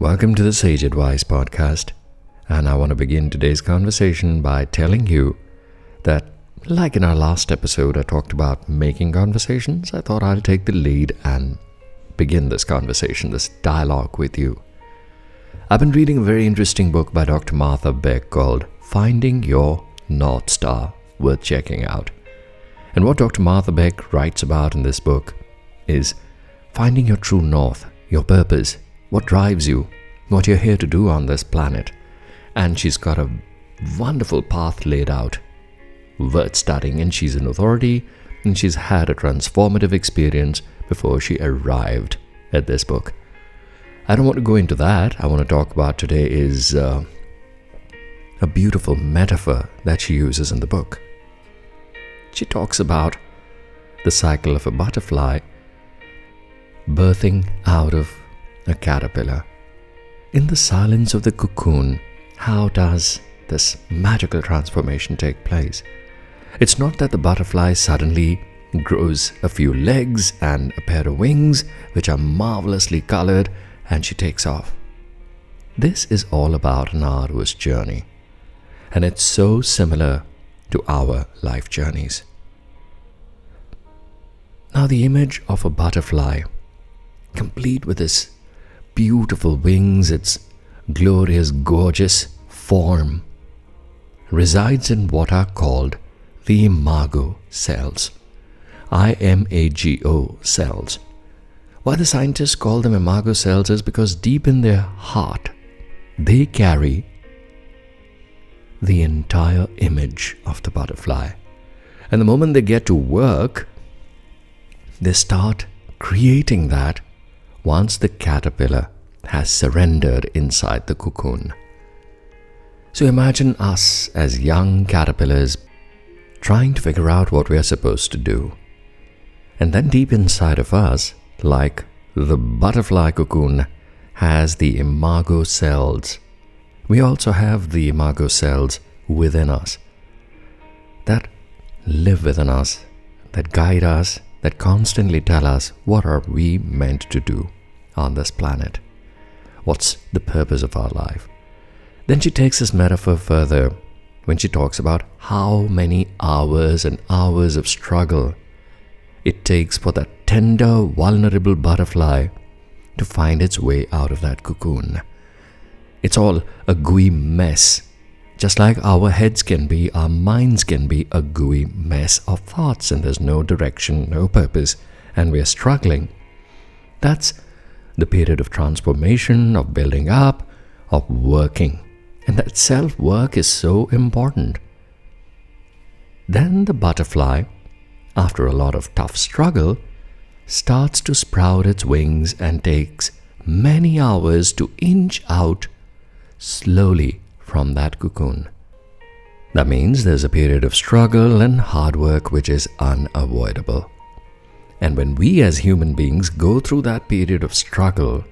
Welcome to the Sage Advice Podcast. And I want to begin today's conversation by telling you that, like in our last episode, I talked about making conversations. I thought I'll take the lead and begin this conversation, this dialogue with you. I've been reading a very interesting book by Dr. Martha Beck called Finding Your North Star, worth checking out. And what Dr. Martha Beck writes about in this book is finding your true north, your purpose, what drives you, what you're here to do on this planet. And she's got a wonderful path laid out, worth studying, and she's an authority, and she's had a transformative experience before she arrived at this book. I don't want to go into that. I want to talk about today is uh, a beautiful metaphor that she uses in the book. She talks about the cycle of a butterfly birthing out of a caterpillar. In the silence of the cocoon, how does this magical transformation take place? It's not that the butterfly suddenly grows a few legs and a pair of wings, which are marvelously colored, and she takes off. This is all about an arduous journey, and it's so similar to our life journeys. Now, the image of a butterfly, complete with its beautiful wings, its glorious, gorgeous form, resides in what are called the imago cells. I M A G O cells. Why the scientists call them imago cells is because deep in their heart, they carry the entire image of the butterfly. And the moment they get to work, they start creating that once the caterpillar has surrendered inside the cocoon. So imagine us as young caterpillars trying to figure out what we are supposed to do. And then deep inside of us, like the butterfly cocoon has the imago cells, we also have the imago cells within us that live within us, that guide us, that constantly tell us what are we meant to do on this planet. What's the purpose of our life? Then she takes this metaphor further when she talks about how many hours and hours of struggle it takes for that tender, vulnerable butterfly to find its way out of that cocoon. It's all a gooey mess. Just like our heads can be, our minds can be a gooey mess of thoughts, and there's no direction, no purpose, and we are struggling. That's the period of transformation, of building up, of working. And that self work is so important. Then the butterfly, after a lot of tough struggle, starts to sprout its wings and takes many hours to inch out slowly from that cocoon. That means there's a period of struggle and hard work which is unavoidable. And when we as human beings go through that period of struggle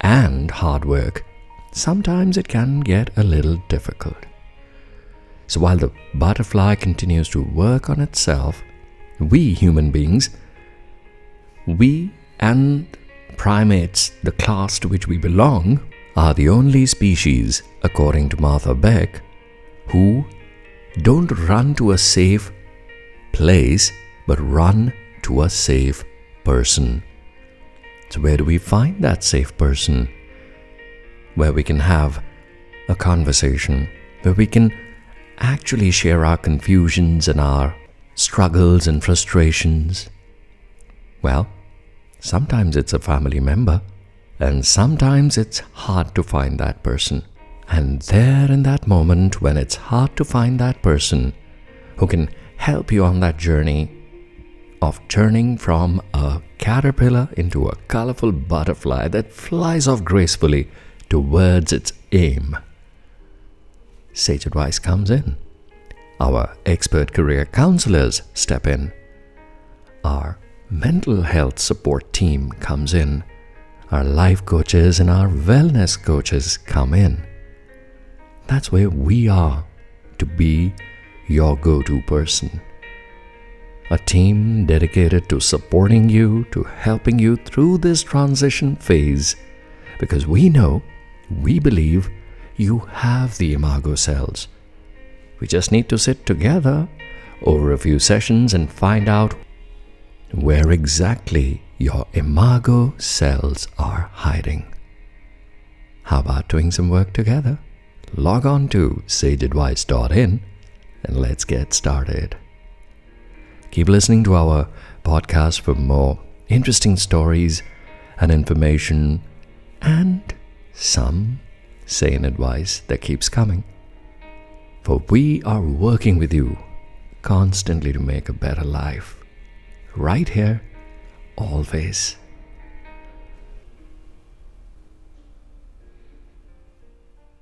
and hard work, sometimes it can get a little difficult. So while the butterfly continues to work on itself, we human beings, we and primates, the class to which we belong, are the only species, according to Martha Beck, who don't run to a safe place but run to a safe person. So, where do we find that safe person? Where we can have a conversation, where we can actually share our confusions and our struggles and frustrations. Well, sometimes it's a family member, and sometimes it's hard to find that person. And there, in that moment when it's hard to find that person who can help you on that journey, of turning from a caterpillar into a colorful butterfly that flies off gracefully towards its aim. Sage advice comes in. Our expert career counselors step in. Our mental health support team comes in. Our life coaches and our wellness coaches come in. That's where we are to be your go to person a team dedicated to supporting you, to helping you through this transition phase because we know, we believe you have the imago cells. We just need to sit together over a few sessions and find out where exactly your imago cells are hiding. How about doing some work together? Log on to sageadvice.in and let's get started. Keep listening to our podcast for more interesting stories and information and some sane advice that keeps coming. For we are working with you constantly to make a better life. Right here, always.